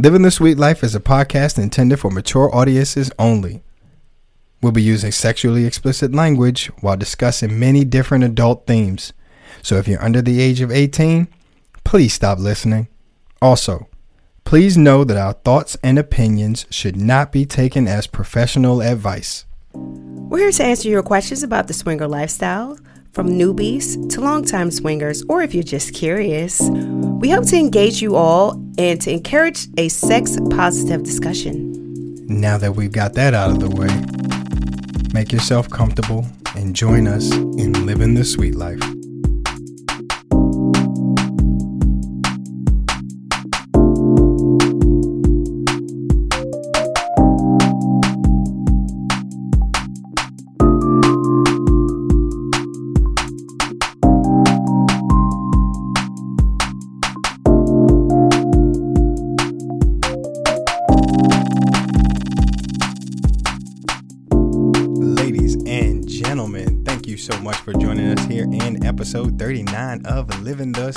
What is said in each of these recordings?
Living the Sweet Life is a podcast intended for mature audiences only. We'll be using sexually explicit language while discussing many different adult themes. So if you're under the age of 18, please stop listening. Also, please know that our thoughts and opinions should not be taken as professional advice. We're here to answer your questions about the swinger lifestyle, from newbies to longtime swingers, or if you're just curious. We hope to engage you all and to encourage a sex positive discussion. Now that we've got that out of the way, make yourself comfortable and join us in living the sweet life.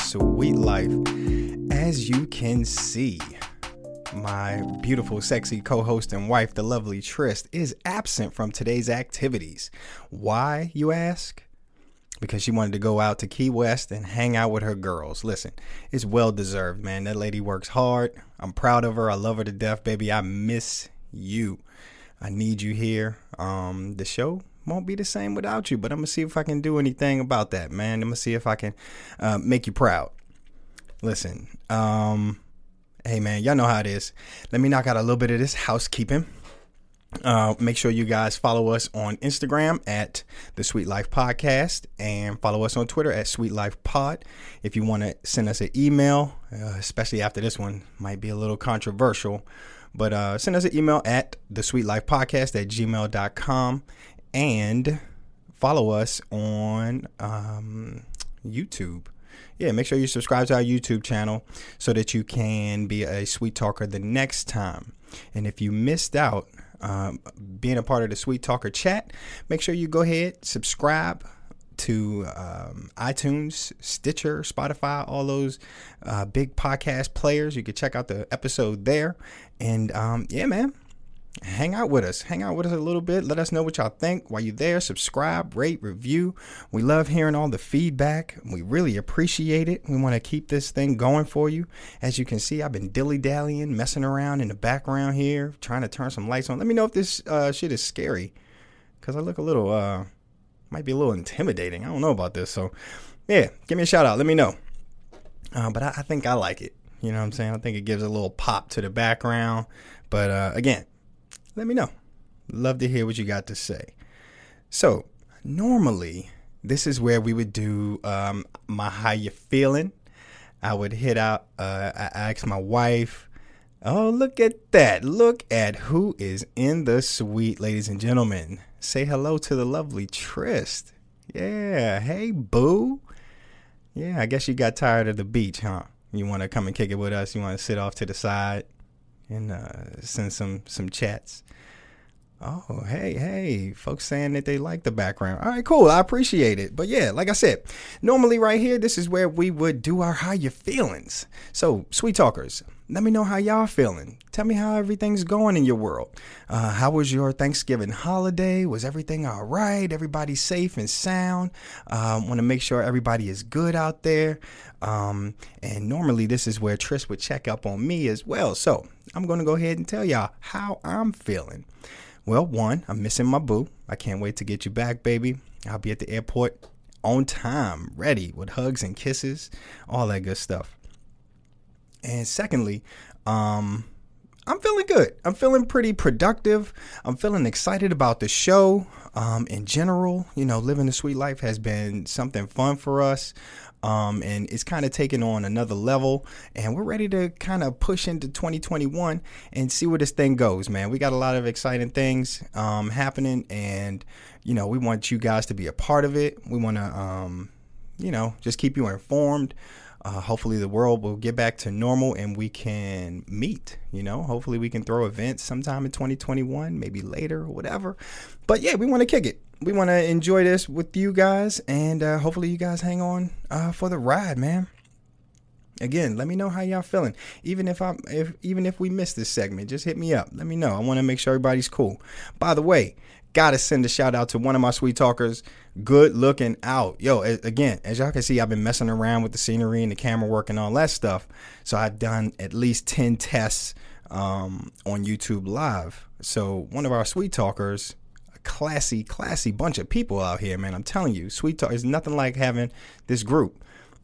Sweet Life. As you can see, my beautiful, sexy co host and wife, the lovely Trist, is absent from today's activities. Why, you ask? Because she wanted to go out to Key West and hang out with her girls. Listen, it's well deserved, man. That lady works hard. I'm proud of her. I love her to death, baby. I miss you. I need you here. Um, the show won't be the same without you, but I'm gonna see if I can do anything about that, man. I'm gonna see if I can uh, make you proud. Listen, um, hey man, y'all know how it is. Let me knock out a little bit of this housekeeping. Uh, make sure you guys follow us on Instagram at the Sweet Life Podcast and follow us on Twitter at Sweet Life Pod. If you want to send us an email, uh, especially after this one might be a little controversial, but uh, send us an email at the Sweet Life Podcast at gmail.com and follow us on um, YouTube. Yeah, make sure you subscribe to our YouTube channel so that you can be a sweet talker the next time. And if you missed out um, being a part of the Sweet Talker chat, make sure you go ahead, subscribe to um, iTunes, Stitcher, Spotify, all those uh, big podcast players. You can check out the episode there. And um, yeah, man, hang out with us. Hang out with us a little bit. Let us know what y'all think while you're there. Subscribe, rate, review. We love hearing all the feedback. We really appreciate it. We want to keep this thing going for you. As you can see, I've been dilly dallying, messing around in the background here, trying to turn some lights on. Let me know if this uh, shit is scary because I look a little, uh, might be a little intimidating. I don't know about this. So, yeah, give me a shout out. Let me know. Uh, but I, I think I like it. You know what I'm saying? I think it gives a little pop to the background. But uh, again, let me know. Love to hear what you got to say. So, normally, this is where we would do um, my how you feeling. I would hit out, uh, I ask my wife, oh, look at that. Look at who is in the suite, ladies and gentlemen. Say hello to the lovely Trist. Yeah. Hey, boo. Yeah, I guess you got tired of the beach, huh? You want to come and kick it with us? You want to sit off to the side and uh, send some some chats? Oh, hey, hey, folks saying that they like the background. All right, cool. I appreciate it. But yeah, like I said, normally right here, this is where we would do our how you feelings. So, sweet talkers, let me know how y'all feeling. Tell me how everything's going in your world. Uh, how was your Thanksgiving holiday? Was everything all right? Everybody safe and sound? Um, Want to make sure everybody is good out there. Um, and normally this is where Tris would check up on me as well. So I'm going to go ahead and tell y'all how I'm feeling. Well, one, I'm missing my boo. I can't wait to get you back, baby. I'll be at the airport on time, ready with hugs and kisses, all that good stuff. And secondly, um, I'm feeling good. I'm feeling pretty productive. I'm feeling excited about the show. Um, in general, you know, living the sweet life has been something fun for us. Um, and it's kind of taken on another level. And we're ready to kind of push into 2021 and see where this thing goes, man. We got a lot of exciting things um, happening, and you know, we want you guys to be a part of it. We want to, um, you know, just keep you informed. Uh, hopefully, the world will get back to normal and we can meet. You know, hopefully, we can throw events sometime in 2021, maybe later, or whatever. But yeah, we want to kick it. We want to enjoy this with you guys, and uh, hopefully, you guys hang on uh, for the ride, man. again, let me know how y'all feeling. Even if I'm if even if we miss this segment, just hit me up. Let me know. I want to make sure everybody's cool. By the way, gotta send a shout out to one of my sweet talkers. Good looking out. Yo, again, as y'all can see, I've been messing around with the scenery and the camera work and all that stuff. So I've done at least 10 tests um, on YouTube Live. So one of our sweet talkers, classy, classy bunch of people out here, man. I'm telling you, sweet talk is nothing like having this group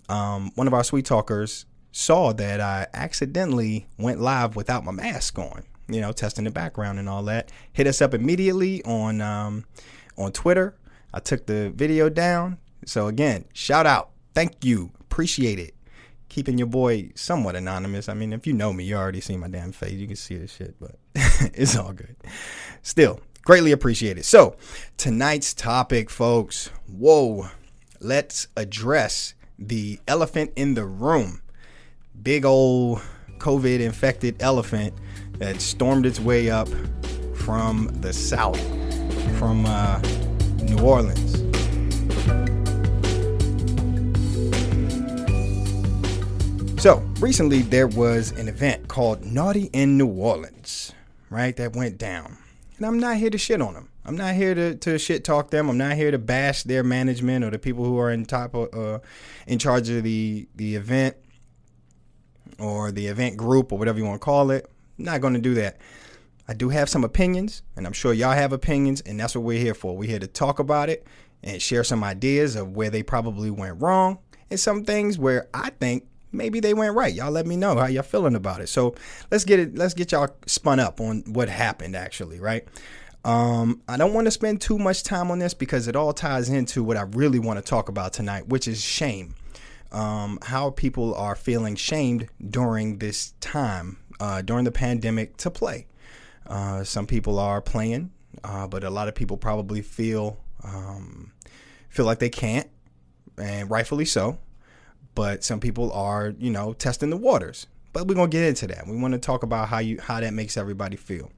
um, one of our sweet talkers saw that I accidentally went live without my mask on, you know, testing the background and all that. Hit us up immediately on um, on Twitter. I took the video down. So again, shout out. Thank you. Appreciate it. Keeping your boy somewhat anonymous. I mean, if you know me, you already see my damn face. You can see this shit, but it's all good. Still, greatly appreciate it. So, tonight's topic, folks. Whoa. Let's address the elephant in the room. Big old COVID infected elephant that stormed its way up from the south, from uh, New Orleans. So, recently there was an event called Naughty in New Orleans, right? That went down. And I'm not here to shit on them. I'm not here to, to shit talk them. I'm not here to bash their management or the people who are in top of, uh, in charge of the the event or the event group or whatever you want to call it. I'm not going to do that. I do have some opinions, and I'm sure y'all have opinions, and that's what we're here for. We're here to talk about it and share some ideas of where they probably went wrong and some things where I think maybe they went right. Y'all let me know how y'all feeling about it. So let's get it. Let's get y'all spun up on what happened actually, right? Um, I don't want to spend too much time on this because it all ties into what I really want to talk about tonight, which is shame. Um, how people are feeling shamed during this time, uh, during the pandemic, to play. Uh, some people are playing, uh, but a lot of people probably feel um, feel like they can't, and rightfully so. But some people are, you know, testing the waters. But we're gonna get into that. We want to talk about how you how that makes everybody feel.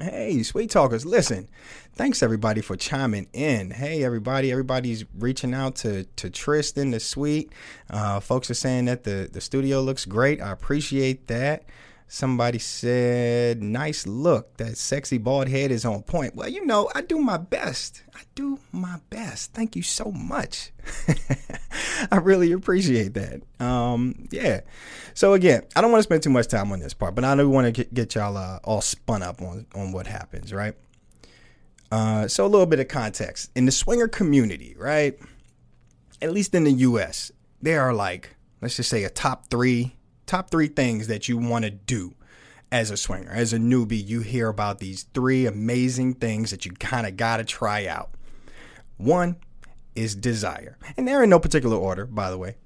Hey, sweet talkers, listen. Thanks everybody for chiming in. Hey, everybody, everybody's reaching out to to Tristan, the sweet. Uh, folks are saying that the the studio looks great. I appreciate that. Somebody said, nice look. That sexy bald head is on point. Well, you know, I do my best. I do my best. Thank you so much. I really appreciate that. Um, yeah. So again, I don't want to spend too much time on this part, but I do want to get, y'all uh, all spun up on, on what happens, right? Uh, so a little bit of context. In the swinger community, right? At least in the US, there are like, let's just say a top three top three things that you want to do as a swinger. As a newbie, you hear about these three amazing things that you kind of got to try out. One is desire. And they're in no particular order, by the way.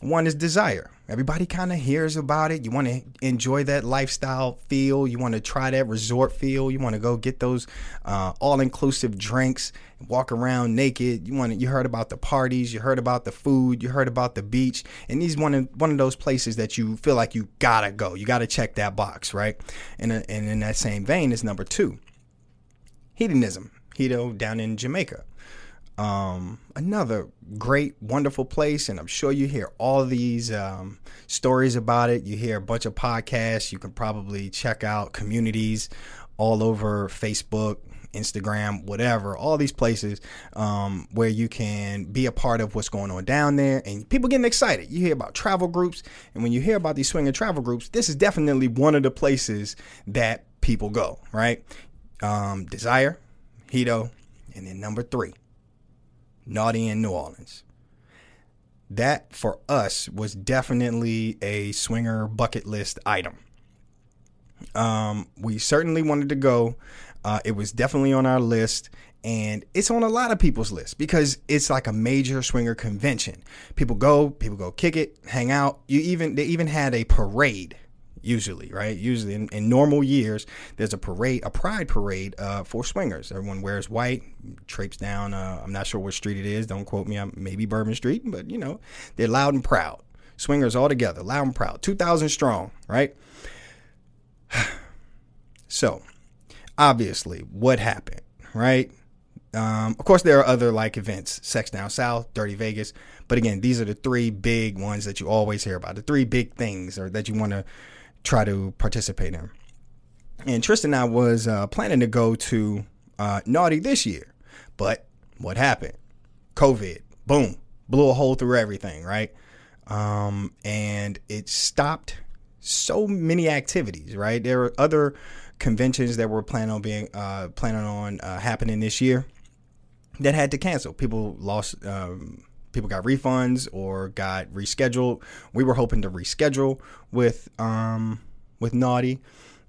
One is desire. Everybody kind of hears about it. You want to enjoy that lifestyle feel. You want to try that resort feel. You want to go get those uh, all-inclusive drinks, walk around naked. You want you heard about the parties. You heard about the food. You heard about the beach. And these one of one of those places that you feel like you gotta go. You gotta check that box, right? And and in that same vein is number two, hedonism. Hedo down in Jamaica. Um, another great, wonderful place, and I'm sure you hear all these um, stories about it. You hear a bunch of podcasts. You can probably check out communities all over Facebook, Instagram, whatever, all these places um, where you can be a part of what's going on down there. And people getting excited. You hear about travel groups. And when you hear about these swinging travel groups, this is definitely one of the places that people go, right? Um, Desire, Hedo, and then number three, Naughty in New Orleans. That for us was definitely a swinger bucket list item. Um, we certainly wanted to go. Uh, it was definitely on our list, and it's on a lot of people's list because it's like a major swinger convention. People go, people go kick it, hang out. You even they even had a parade usually, right? Usually in, in, normal years, there's a parade, a pride parade uh, for swingers. Everyone wears white, traipse down. Uh, I'm not sure what street it is. Don't quote me. I'm maybe Bourbon Street, but you know, they're loud and proud. Swingers all together, loud and proud, 2,000 strong, right? so, obviously, what happened, right? Um, of course, there are other like events, Sex Down South, Dirty Vegas, but again, these are the three big ones that you always hear about, the three big things or that you want to try to participate in. And Tristan and I was uh, planning to go to uh, Naughty this year, but what happened? COVID, boom, blew a hole through everything, right? Um, and it stopped so many activities, right? There were other conventions that were planning on being uh, planning on uh, happening this year that had to cancel. People lost. Um, people got refunds or got rescheduled. We were hoping to reschedule with um, with Naughty.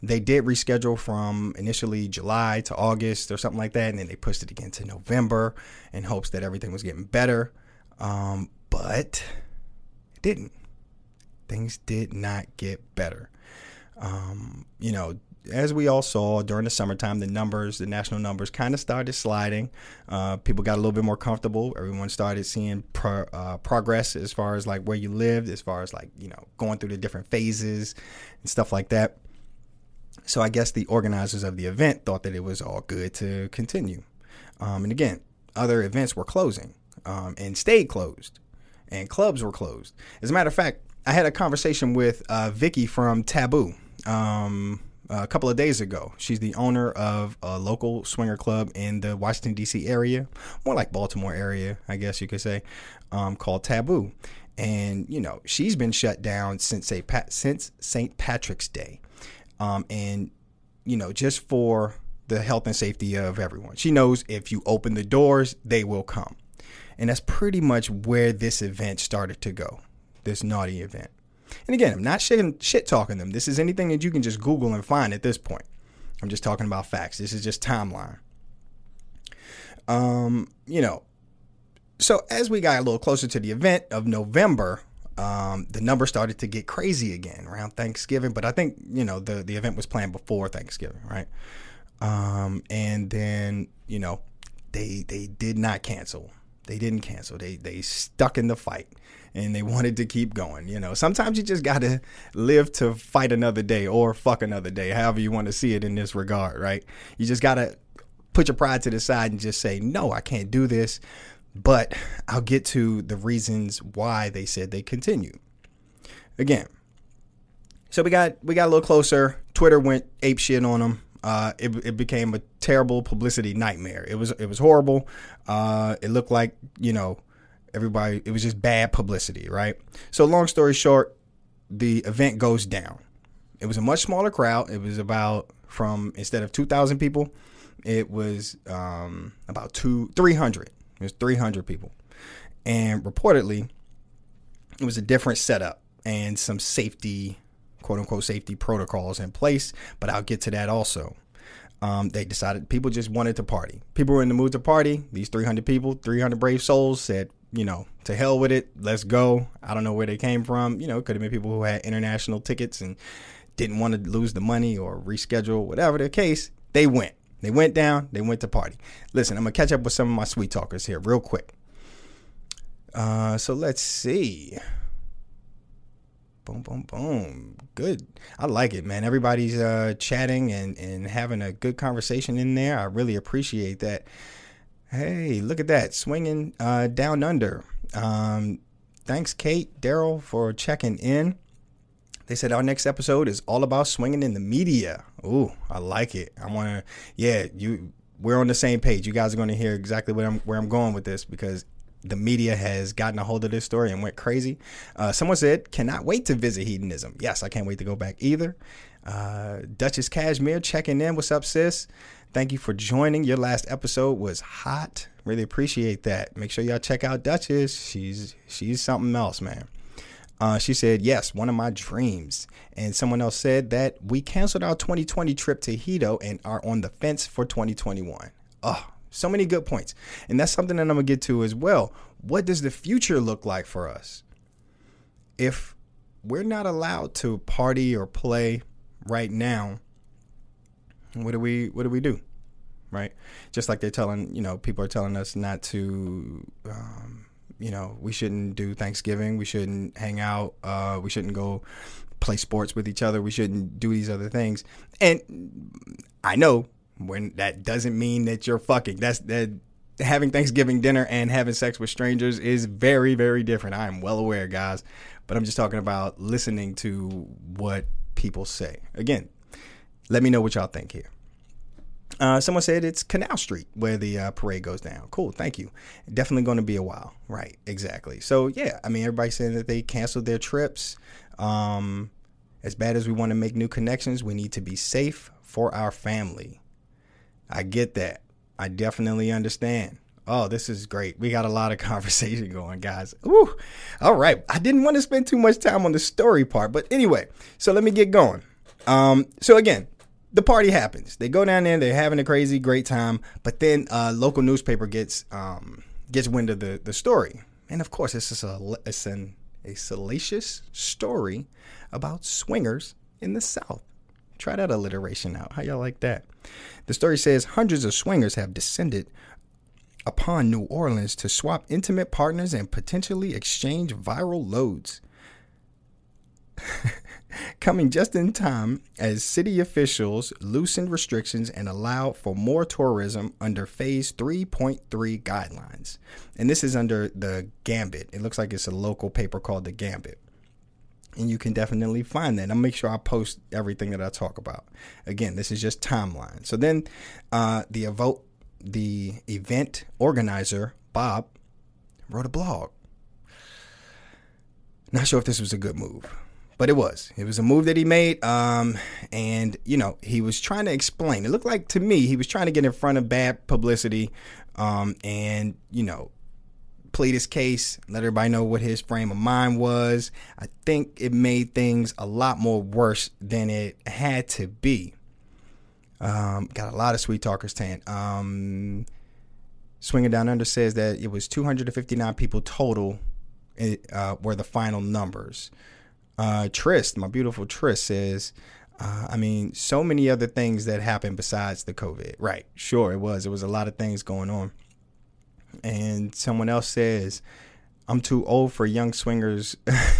They did reschedule from initially July to August or something like that, and then they pushed it again to November in hopes that everything was getting better. Um, but it didn't. Things did not get better. Um, you know, as we all saw during the summertime, the numbers, the national numbers, kind of started sliding. Uh, people got a little bit more comfortable. Everyone started seeing pro, uh, progress as far as like where you lived, as far as like you know going through the different phases and stuff like that. So I guess the organizers of the event thought that it was all good to continue. Um, and again, other events were closing um, and stayed closed, and clubs were closed. As a matter of fact, I had a conversation with uh, Vicky from Taboo. Um, a couple of days ago. She's the owner of a local swinger club in the Washington D.C. area, more like Baltimore area, I guess you could say, um, called Taboo. And you know she's been shut down since a since St. Patrick's Day, um, and you know just for the health and safety of everyone. She knows if you open the doors, they will come, and that's pretty much where this event started to go. This naughty event. And again, I'm not shit, talking them. This is anything that you can just Google and find at this point. I'm just talking about facts. This is just timeline. Um, you know, so as we got a little closer to the event of November, um, the number started to get crazy again around Thanksgiving. But I think you know the the event was planned before Thanksgiving, right? Um, and then you know they they did not cancel. They didn't cancel. They they stuck in the fight and they wanted to keep going. You know, sometimes you just got to live to fight another day or fuck another day, however you want to see it in this regard, right? You just got to put your pride to the side and just say, no, I can't do this. But I'll get to the reasons why they said they continue. Again, so we got we got a little closer. Twitter went ape shit on them. Uh, it, it became a terrible publicity nightmare. It was it was horrible. Uh, it looked like you know everybody it was just bad publicity right? So long story short the event goes down. It was a much smaller crowd. It was about from instead of 2000 people it was um, about two 300 it was 300 people. And reportedly it was a different setup and some safety quote unquote safety protocols in place but i'll get to that also um, they decided people just wanted to party. People were in the mood to party. These 300 people, 300 brave souls said, you know, to hell with it. Let's go. I don't know where they came from. You know, it could have been people who had international tickets and didn't want to lose the money or reschedule, whatever the case. They went. They went down. They went to party. Listen, I'm gonna catch up with some of my sweet talkers here real quick. Uh, so let's see. Boom, boom, boom. Good. I like it, man. Everybody's uh, chatting and, and having a good conversation in there. I really appreciate that. Hey, look at that. Swinging uh, down under. Um, thanks, Kate, Daryl, for checking in. They said our next episode is all about swinging in the media. Ooh, I like it. I want to, yeah, you. We're on the same page. You guys are going to hear exactly where I'm where I'm going with this because the media has gotten a hold of this story and went crazy. Uh, someone said, cannot wait to visit hedonism. Yes, I can't wait to go back either. Uh, Duchess Cashmere checking in. What's up, sis? Thank you for joining. Your last episode was hot. Really appreciate that. Make sure y'all check out Duchess. She's she's something else, man. Uh, she said, yes, one of my dreams. And someone else said that we canceled our 2020 trip to Hedo and are on the fence for 2021. Oh, so many good points. And that's something that I'm going to get to as well. What does the future look like for us? If we're not allowed to party or play right now, what do we what do we do? Right? Just like they're telling, you know, people are telling us not to um, you know, we shouldn't do Thanksgiving, we shouldn't hang out, uh, we shouldn't go play sports with each other, we shouldn't do these other things. And I know when that doesn't mean that you're fucking. That's that having Thanksgiving dinner and having sex with strangers is very, very different. I am well aware, guys. But I'm just talking about listening to what people say. Again, let me know what y'all think here. Uh, someone said it's Canal Street where the uh, parade goes down. Cool, thank you. Definitely going to be a while. Right, exactly. So, yeah, I mean, everybody's saying that they canceled their trips. Um, as bad as we want to make new connections, we need to be safe for our family. I get that. I definitely understand. Oh, this is great. We got a lot of conversation going, guys. Ooh. All right. I didn't want to spend too much time on the story part, but anyway, so let me get going. Um, so again, the party happens. They go down there, they're having a crazy great time, but then a local newspaper gets um, gets wind of the, the story. And of course, it's, a, it's an, a salacious story about swingers in the South. Try that alliteration out. How y'all like that? The story says hundreds of swingers have descended upon New Orleans to swap intimate partners and potentially exchange viral loads. Coming just in time as city officials loosened restrictions and allowed for more tourism under Phase 3.3 guidelines. And this is under the Gambit. It looks like it's a local paper called the Gambit and you can definitely find that. I'll make sure I post everything that I talk about. Again, this is just timeline. So then, uh, the vote, the event organizer Bob wrote a blog. Not sure if this was a good move, but it was. It was a move that he made, um, and you know he was trying to explain. It looked like to me he was trying to get in front of bad publicity, um, and you know plead his case, let everybody know what his frame of mind was. I think it made things a lot more worse than it had to be. Um, got a lot of sweet talkers tan. Um, Swinging Down Under says that it was 259 people total uh, were the final numbers. Uh, Trist, my beautiful Trist says, uh, I mean, so many other things that happened besides the COVID. Right, sure, it was. It was a lot of things going on and someone else says, I'm too old for young swingers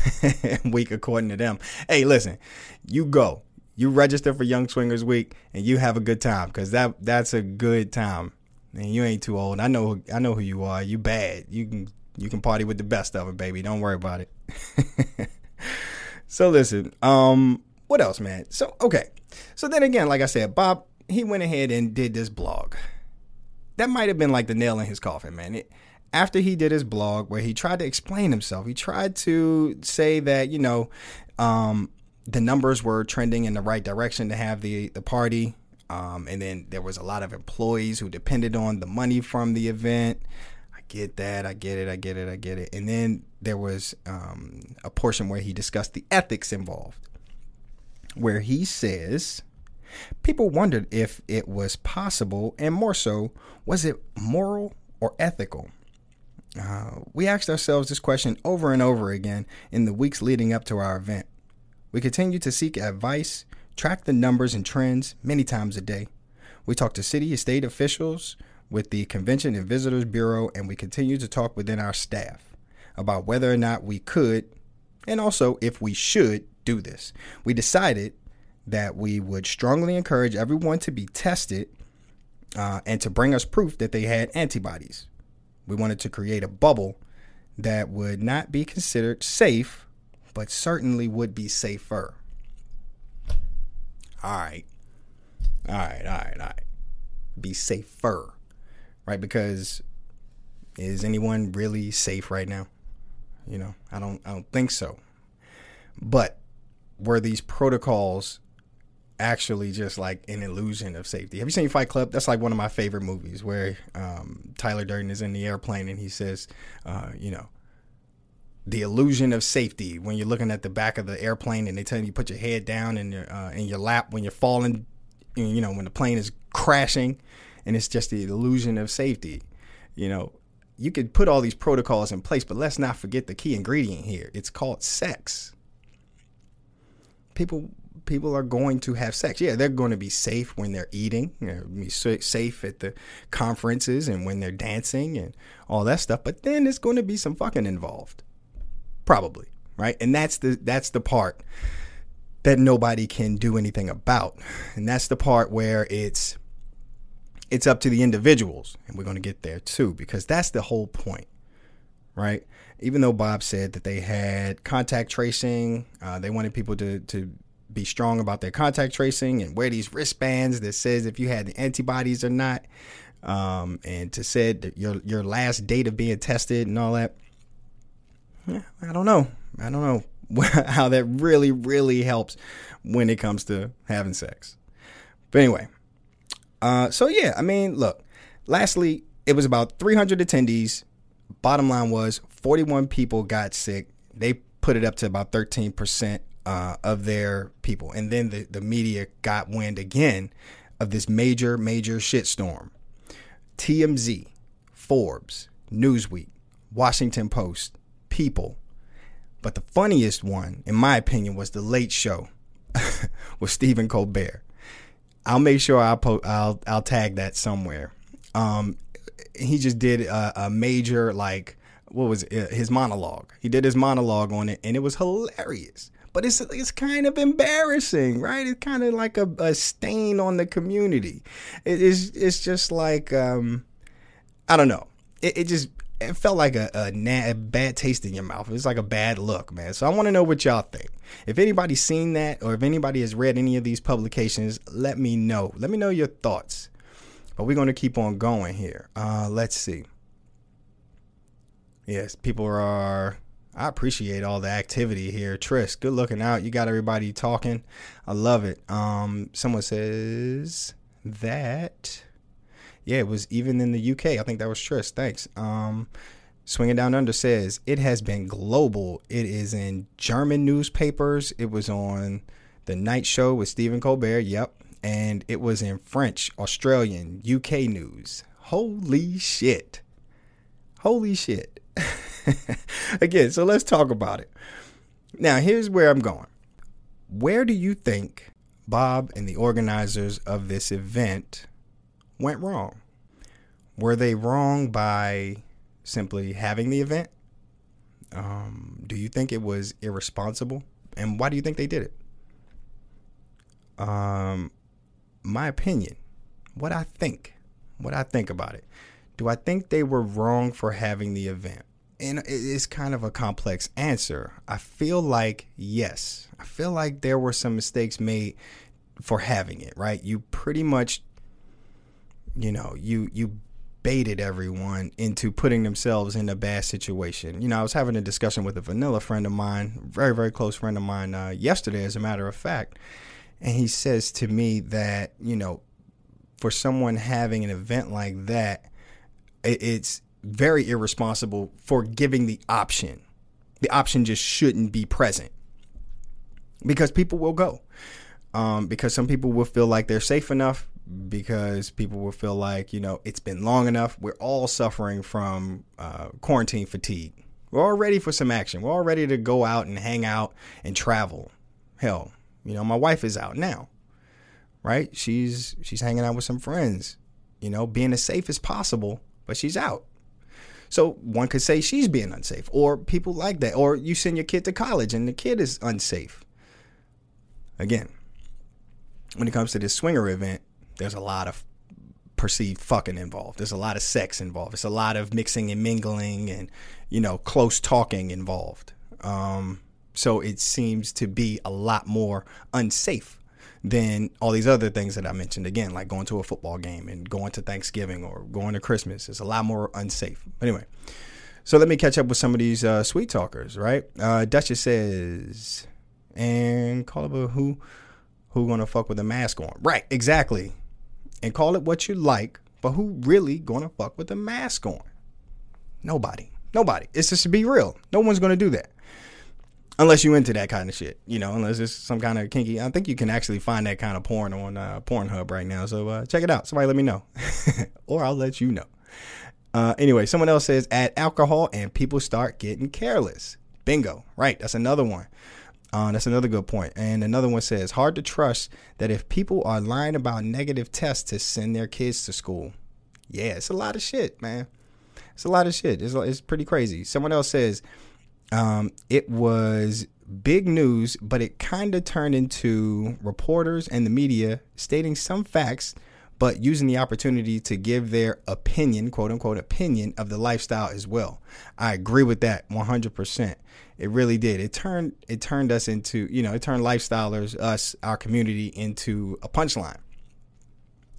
week, according to them. Hey, listen, you go, you register for Young Swingers Week, and you have a good time because that that's a good time. And you ain't too old. I know I know who you are. You bad. You can you can party with the best of them, baby. Don't worry about it. so listen, um, what else, man? So okay, so then again, like I said, Bob he went ahead and did this blog that might have been like the nail in his coffin, man. It, after he did his blog where he tried to explain himself, he tried to say that, you know, um, the numbers were trending in the right direction to have the, the party. Um, and then there was a lot of employees who depended on the money from the event. I get that. I get it. I get it. I get it. And then there was um, a portion where he discussed the ethics involved, where he says People wondered if it was possible, and more so, was it moral or ethical? Uh, we asked ourselves this question over and over again in the weeks leading up to our event. We continued to seek advice, track the numbers and trends many times a day. We talked to city and state officials with the Convention and Visitors Bureau, and we continued to talk within our staff about whether or not we could, and also if we should, do this. We decided that we would strongly encourage everyone to be tested uh, and to bring us proof that they had antibodies. We wanted to create a bubble that would not be considered safe, but certainly would be safer. All right. All right, all right, all right. Be safer, right? Because is anyone really safe right now? You know, I don't I don't think so. But were these protocols actually just like an illusion of safety. Have you seen Fight Club? That's like one of my favorite movies where um, Tyler Durden is in the airplane and he says, uh, you know, the illusion of safety when you're looking at the back of the airplane and they tell you, put your head down in your uh, in your lap when you're falling, you know, when the plane is crashing, and it's just the illusion of safety. You know, you could put all these protocols in place, but let's not forget the key ingredient here. It's called sex. People people are going to have sex. Yeah, they're going to be safe when they're eating, be safe at the conferences and when they're dancing and all that stuff. But then there's going to be some fucking involved, probably, right? And that's the that's the part that nobody can do anything about, and that's the part where it's it's up to the individuals. And we're going to get there too, because that's the whole point, right? Even though Bob said that they had contact tracing, uh, they wanted people to, to be strong about their contact tracing and wear these wristbands that says if you had the antibodies or not, um, and to said your your last date of being tested and all that. Yeah, I don't know. I don't know how that really really helps when it comes to having sex. But anyway, uh, so yeah, I mean, look. Lastly, it was about 300 attendees. Bottom line was 41 people got sick. They put it up to about 13 percent uh, of their people, and then the the media got wind again of this major major shitstorm. TMZ, Forbes, Newsweek, Washington Post, People. But the funniest one, in my opinion, was the Late Show with Stephen Colbert. I'll make sure I'll po- I'll I'll tag that somewhere. Um, he just did a, a major like what was it? His monologue. He did his monologue on it, and it was hilarious. But it's it's kind of embarrassing, right? It's kind of like a, a stain on the community. It is it's just like um, I don't know. It, it just it felt like a, a, na- a, bad taste in your mouth. It's like a bad look, man. So I want to know what y'all think. If anybody's seen that or if anybody has read any of these publications, let me know. Let me know your thoughts. But we're going to keep on going here. Uh, let's see. Yes, people are. I appreciate all the activity here. Tris, good looking out. You got everybody talking. I love it. Um, someone says that yeah, it was even in the UK. I think that was Tris. Thanks. Um, Swinging Down Under says it has been global. It is in German newspapers. It was on the Night Show with Stephen Colbert. Yep. And it was in French, Australian, UK news. Holy shit. Holy shit. Again, so let's talk about it. Now, here's where I'm going. Where do you think Bob and the organizers of this event went wrong? Were they wrong by simply having the event? Um, do you think it was irresponsible? And why do you think they did it? Um, my opinion, what I think, what I think about it. Do I think they were wrong for having the event? And it's kind of a complex answer. I feel like yes. I feel like there were some mistakes made for having it, right? You pretty much you know, you you baited everyone into putting themselves in a bad situation. You know, I was having a discussion with a vanilla friend of mine, very very close friend of mine, uh, yesterday, as a matter of fact, and he says to me that you know, for someone having an event like that, it, it's very irresponsible for giving the option. The option just shouldn't be present because people will go. Um, because some people will feel like they're safe enough because people will feel like, you know, it's been long enough. We're all suffering from uh, quarantine fatigue. We're all ready for some action. We're all ready to go out and hang out and travel. Hell, you know, my wife is out now, right? She's she's hanging out with some friends, you know, being as safe as possible, but she's out. So one could say she's being unsafe, or people like that, or you send your kid to college and the kid is unsafe. Again, when it comes to this swinger event, there's a lot of perceived fucking involved. There's a lot of sex involved. There's a lot of mixing and mingling and, you know, close talking involved. Um, so it seems to be a lot more unsafe than all these other things that I mentioned again, like going to a football game and going to Thanksgiving or going to Christmas. It's a lot more unsafe. Anyway, so let me catch up with some of these uh, sweet talkers, right? Uh, Duchess says, and call it who who gonna fuck with a mask on? Right, exactly and call it what you like, but who really gonna fuck with a mask on? Nobody. Nobody. It's just to be real. No one's gonna do that. Unless you into that kind of shit, you know, unless it's some kind of kinky. I think you can actually find that kind of porn on uh, Pornhub right now. So uh, check it out. Somebody let me know, or I'll let you know. Uh, anyway, someone else says add alcohol and people start getting careless. Bingo. Right. That's another one. Uh, that's another good point. And another one says, hard to trust that if people are lying about negative tests to send their kids to school. Yeah, it's a lot of shit, man. It's a lot of shit. It's, it's pretty crazy. Someone else says, um, it was big news, but it kind of turned into reporters and the media stating some facts, but using the opportunity to give their opinion, quote unquote, opinion of the lifestyle as well. I agree with that 100%. It really did. It turned it turned us into, you know, it turned lifestylers, us, our community into a punchline.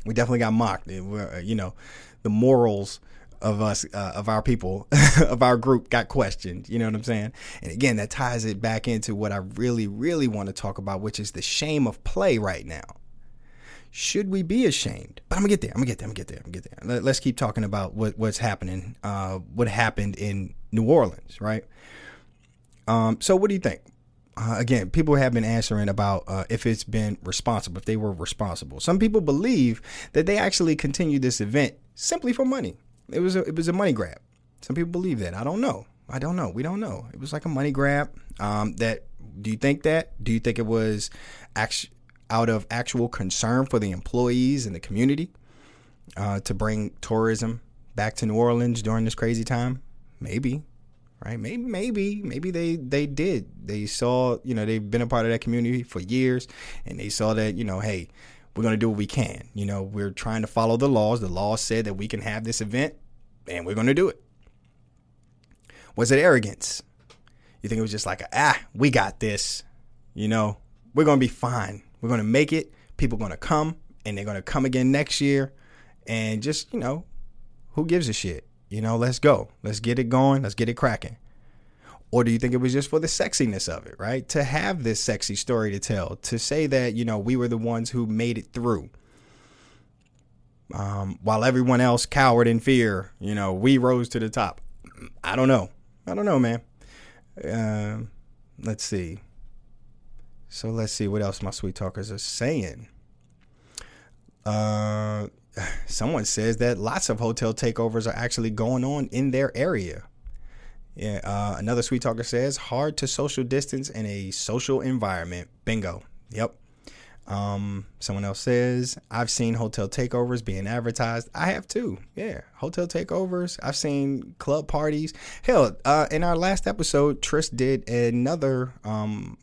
We definitely got mocked. It, you know, the morals of us uh, of our people of our group got questioned you know what i'm saying? And again that ties it back into what i really really want to talk about which is the shame of play right now. Should we be ashamed? But i'm gonna get there i'm gonna get there i'm gonna get there i'm gonna get there. Let, us keep talking about what, what's happening uh, what happened in new orleans right? Um, so what do you think? Uh, again, people have been answering about uh, if it's been responsible, if they were responsible. Some people believe that they actually continued this event simply for money. It was a, it was a money grab. Some people believe that. I don't know. I don't know. We don't know. It was like a money grab. Um, that do you think that? Do you think it was actually out of actual concern for the employees and the community uh, to bring tourism back to New Orleans during this crazy time? Maybe, right? Maybe, maybe, maybe they they did. They saw, you know, they've been a part of that community for years, and they saw that, you know, hey, we're going to do what we can. You know, we're trying to follow the laws. The law said that we can have this event, and we're going to do it. Was it arrogance? You think it was just like, ah, we got this. You know, we're going to be fine. We're going to make it. People are going to come, and they're going to come again next year. And just, you know, who gives a shit? You know, let's go. Let's get it going. Let's get it cracking. Or do you think it was just for the sexiness of it, right? To have this sexy story to tell, to say that, you know, we were the ones who made it through. Um, while everyone else cowered in fear, you know, we rose to the top. I don't know. I don't know, man. Uh, let's see. So let's see what else my sweet talkers are saying. Uh, someone says that lots of hotel takeovers are actually going on in their area. Yeah, uh, another sweet talker says hard to social distance in a social environment. Bingo. Yep. Um, someone else says I've seen hotel takeovers being advertised. I have too. Yeah, hotel takeovers. I've seen club parties. Hell, uh, in our last episode, Trish did another um,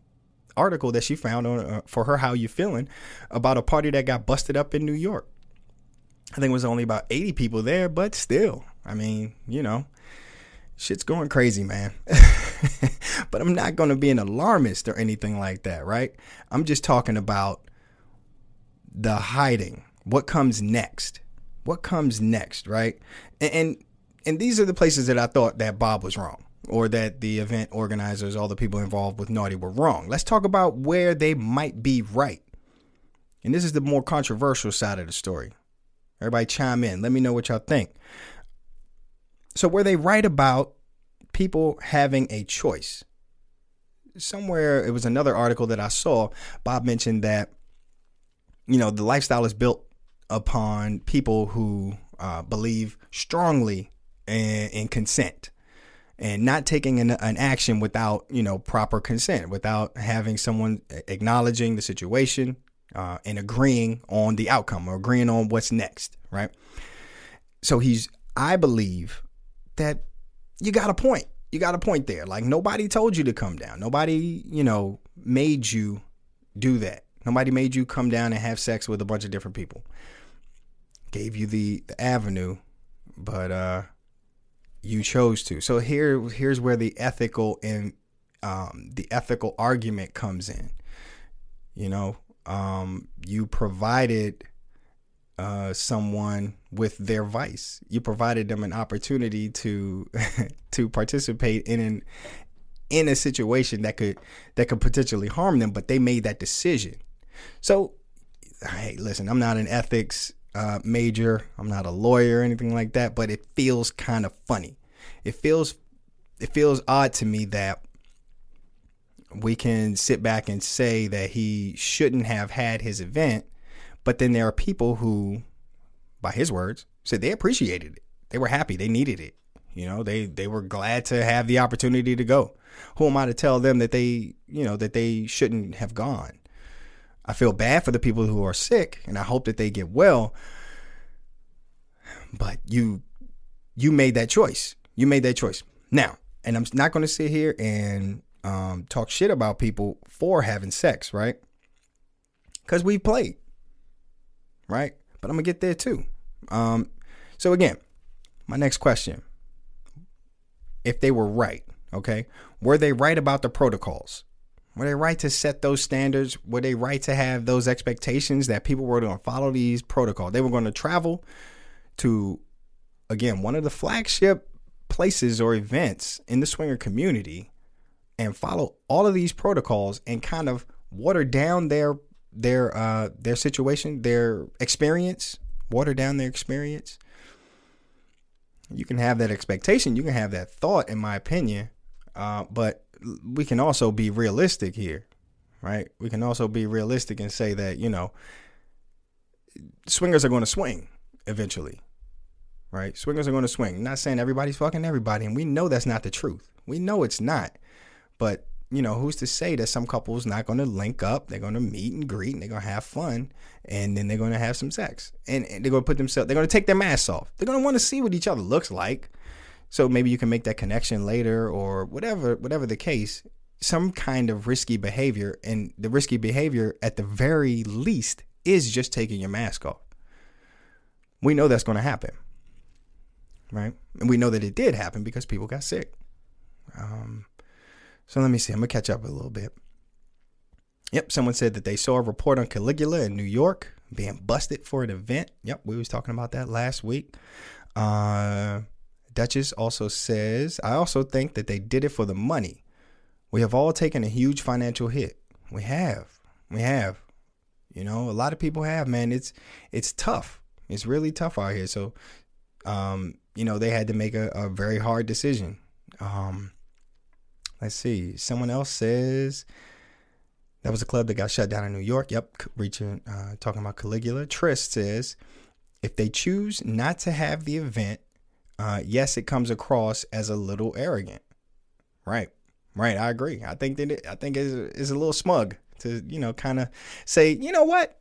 article that she found on uh, for her "How You Feeling" about a party that got busted up in New York. I think it was only about 80 people there, but still, I mean, you know, shit's going crazy, man. but I'm not going to be an alarmist or anything like that, right? I'm just talking about the hiding. What comes next? What comes next, right? And, and and these are the places that I thought that Bob was wrong or that the event organizers, all the people involved with Naughty were wrong. Let's talk about where they might be right. And this is the more controversial side of the story. Everybody chime in. Let me know what y'all think. So were they right about people having a choice? Somewhere it was another article that I saw. Bob mentioned that you know the lifestyle is built upon people who uh, believe strongly in, in, consent and not taking an, an, action without you know proper consent, without having someone acknowledging the situation uh, and agreeing on the outcome or agreeing on what's next, right? So he's, I believe, that you got a point. You got a point there. Like nobody told you to come down. Nobody, you know, made you do that. Nobody made you come down and have sex with a bunch of different people. Gave you the, the avenue, but uh you chose to. So here here's where the ethical and um the ethical argument comes in. You know, um you provided uh, someone with their vice. You provided them an opportunity to to participate in an in a situation that could that could potentially harm them, but they made that decision. So, hey, listen, I'm not an ethics uh, major. I'm not a lawyer or anything like that, but it feels kind of funny. It feels it feels odd to me that we can sit back and say that he shouldn't have had his event but then there are people who, by his words, said they appreciated it. They were happy. They needed it. You know, they they were glad to have the opportunity to go. Who am I to tell them that they, you know, that they shouldn't have gone? I feel bad for the people who are sick, and I hope that they get well. But you you made that choice. You made that choice. Now, and I'm not going to sit here and um, talk shit about people for having sex, right? Because we played right? but I'm gonna get there too. Um, so again, my next question: If they were right, okay, were they right about the protocols? Were they right to set those standards? Were they right to have those expectations that people were going to follow these protocols? They were going to travel to, again, one of the flagship places or events in the swinger community and follow all of these protocols and kind of water down their their uh their situation, their experience, water down their experience. You can have that expectation, you can have that thought, in my opinion, uh, but we can also be realistic here, right? We can also be realistic and say that you know swingers are going to swing eventually, right? Swingers are going to swing. I'm not saying everybody's fucking everybody, and we know that's not the truth. We know it's not, but you know, who's to say that some couples not going to link up? They're going to meet and greet, and they're going to have fun, and then they're going to have some sex, and, and they're going to put themselves. They're going to take their masks off. They're going to want to see what each other looks like. So maybe you can make that connection later, or whatever, whatever the case. Some kind of risky behavior, and the risky behavior, at the very least, is just taking your mask off. We know that's going to happen, right? And we know that it did happen because people got sick. Um, so let me see. I'm gonna catch up a little bit. Yep, someone said that they saw a report on Caligula in New York being busted for an event. Yep, we was talking about that last week. Uh, Duchess also says, I also think that they did it for the money. We have all taken a huge financial hit. We have. We have. You know, a lot of people have, man. It's it's tough. It's really tough out here. So um, you know, they had to make a, a very hard decision. Um, Let's see. Someone else says that was a club that got shut down in New York. Yep, reaching uh, talking about Caligula. Trist says if they choose not to have the event, uh, yes, it comes across as a little arrogant. Right, right. I agree. I think that it, I think it's, a little smug to you know kind of say you know what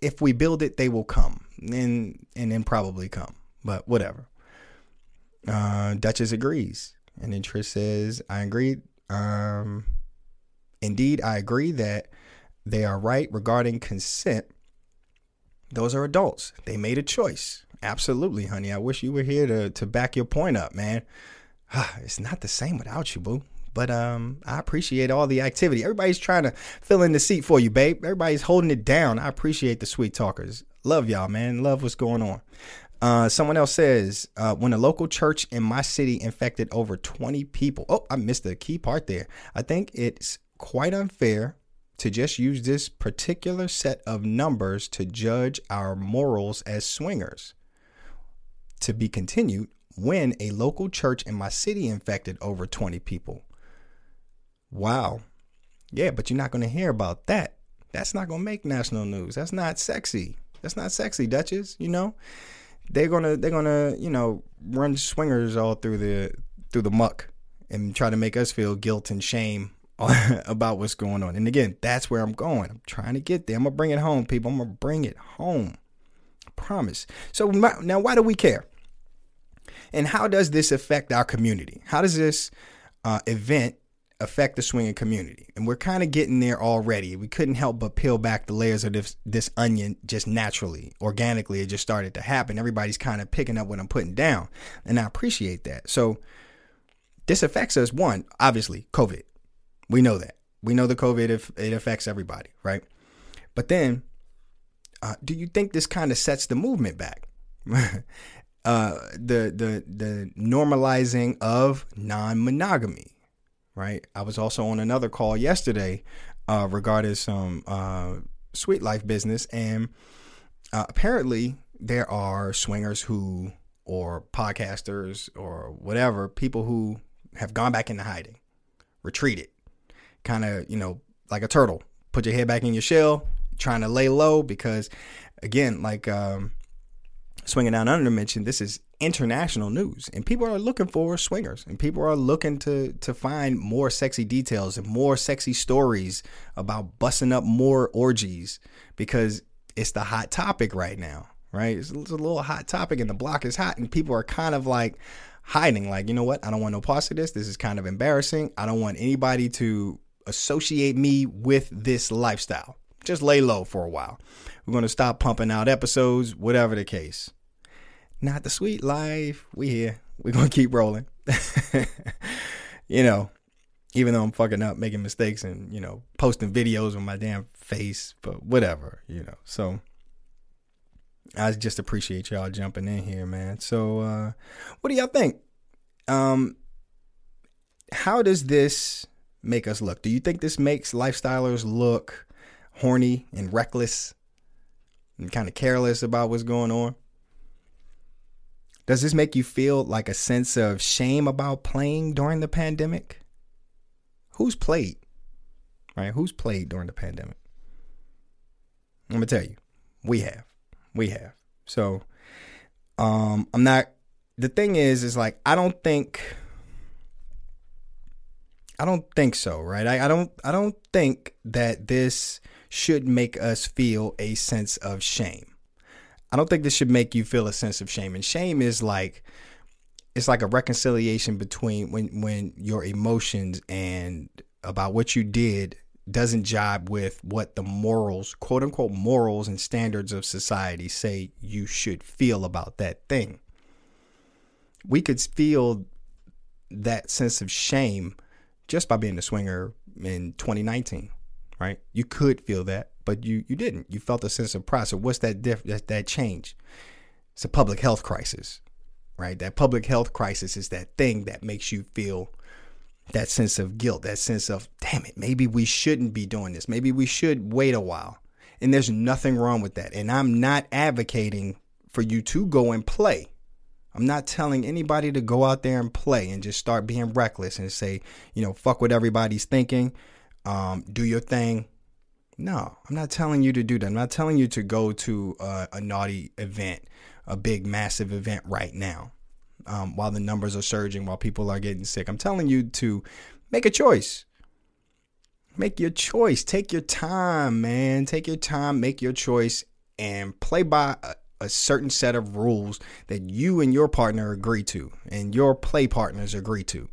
if we build it they will come and and then probably come but whatever uh duchess agrees and then Trish says, I agree. Um, indeed, I agree that they are right regarding consent. Those are adults. They made a choice. Absolutely, honey. I wish you were here to, to back your point up, man. it's not the same without you, boo. But um, I appreciate all the activity. Everybody's trying to fill in the seat for you, babe. Everybody's holding it down. I appreciate the sweet talkers. Love y'all, man. Love what's going on. Uh, someone else says, uh, when a local church in my city infected over 20 people. Oh, I missed the key part there. I think it's quite unfair to just use this particular set of numbers to judge our morals as swingers. To be continued, when a local church in my city infected over 20 people. Wow. Yeah, but you're not going to hear about that. That's not going to make national news. That's not sexy. That's not sexy, Duchess, you know? They're gonna they're gonna you know run swingers all through the through the muck and try to make us feel guilt and shame about what's going on. And again, that's where I'm going. I'm trying to get there. I'm gonna bring it home, people. I'm gonna bring it home. I promise. So now, why do we care? And how does this affect our community? How does this uh, event affect the swinging community. And we're kind of getting there already. We couldn't help but peel back the layers of this this onion just naturally, organically. It just started to happen. Everybody's kind of picking up what I'm putting down, and I appreciate that. So this affects us. One, obviously, COVID. We know that. We know the COVID it affects everybody, right? But then, uh, do you think this kind of sets the movement back? uh, the the the normalizing of non-monogamy right? I was also on another call yesterday uh, regarding some uh, sweet life business, and uh, apparently there are swingers who, or podcasters, or whatever, people who have gone back into hiding, retreated, kind of, you know, like a turtle, put your head back in your shell, trying to lay low because, again, like um, swinging down under mentioned, this is international news and people are looking for swingers and people are looking to to find more sexy details and more sexy stories about busting up more orgies because it's the hot topic right now right? It's, it's a little hot topic and the block is hot and people are kind of like hiding like you know what? I don't want no parts of this. This is kind of embarrassing. I don't want anybody to associate me with this lifestyle Just lay low for a while. We're going to stop pumping out episodes, whatever the case. Not the sweet life. We here. We're going to keep rolling. you know, even though I'm fucking up, making mistakes, and you know, posting videos with my damn face, but whatever, you know. So I just appreciate y'all jumping in here, man. So, uh, what do y'all think? Um, how does this make us look? Do you think this makes lifestylers look horny and reckless and kind of careless about what's going on? Does this make you feel like a sense of shame about playing during the pandemic? Who's played? Right? Who's played during the pandemic? I'm gonna tell you, we have, we have. So, um, I'm not. The thing is, is like I don't think, I don't think so, right? I, I don't, I don't think that this should make us feel a sense of shame. I don't think this should make you feel a sense of shame. And shame is like it's like a reconciliation between when when your emotions and about what you did doesn't jibe with what the morals, quote unquote morals and standards of society say you should feel about that thing. We could feel that sense of shame just by being a swinger in 2019, right? You could feel that, but you you didn't. You felt a sense of pride. So what's that diff- that, that change? It's a public health crisis right? That public health crisis is that thing that makes you feel that sense of guilt, that sense of, damn it, maybe we shouldn't be doing this. Maybe we should wait a while. And there's nothing wrong with that. And I'm not advocating for you to go and play. I'm not telling anybody to go out there and play and just start being reckless and say, you know, fuck what everybody's thinking. Um, do your thing. No, I'm not telling you to do that. I'm not telling you to go to a, a naughty event a big, massive event right now um, while the numbers are surging, while people are getting sick. I'm telling you to make a choice. Make your choice. Take your time, man. Take your time, make your choice, and play by a, a certain set of rules that you and your partner agree to and your play partners agree to.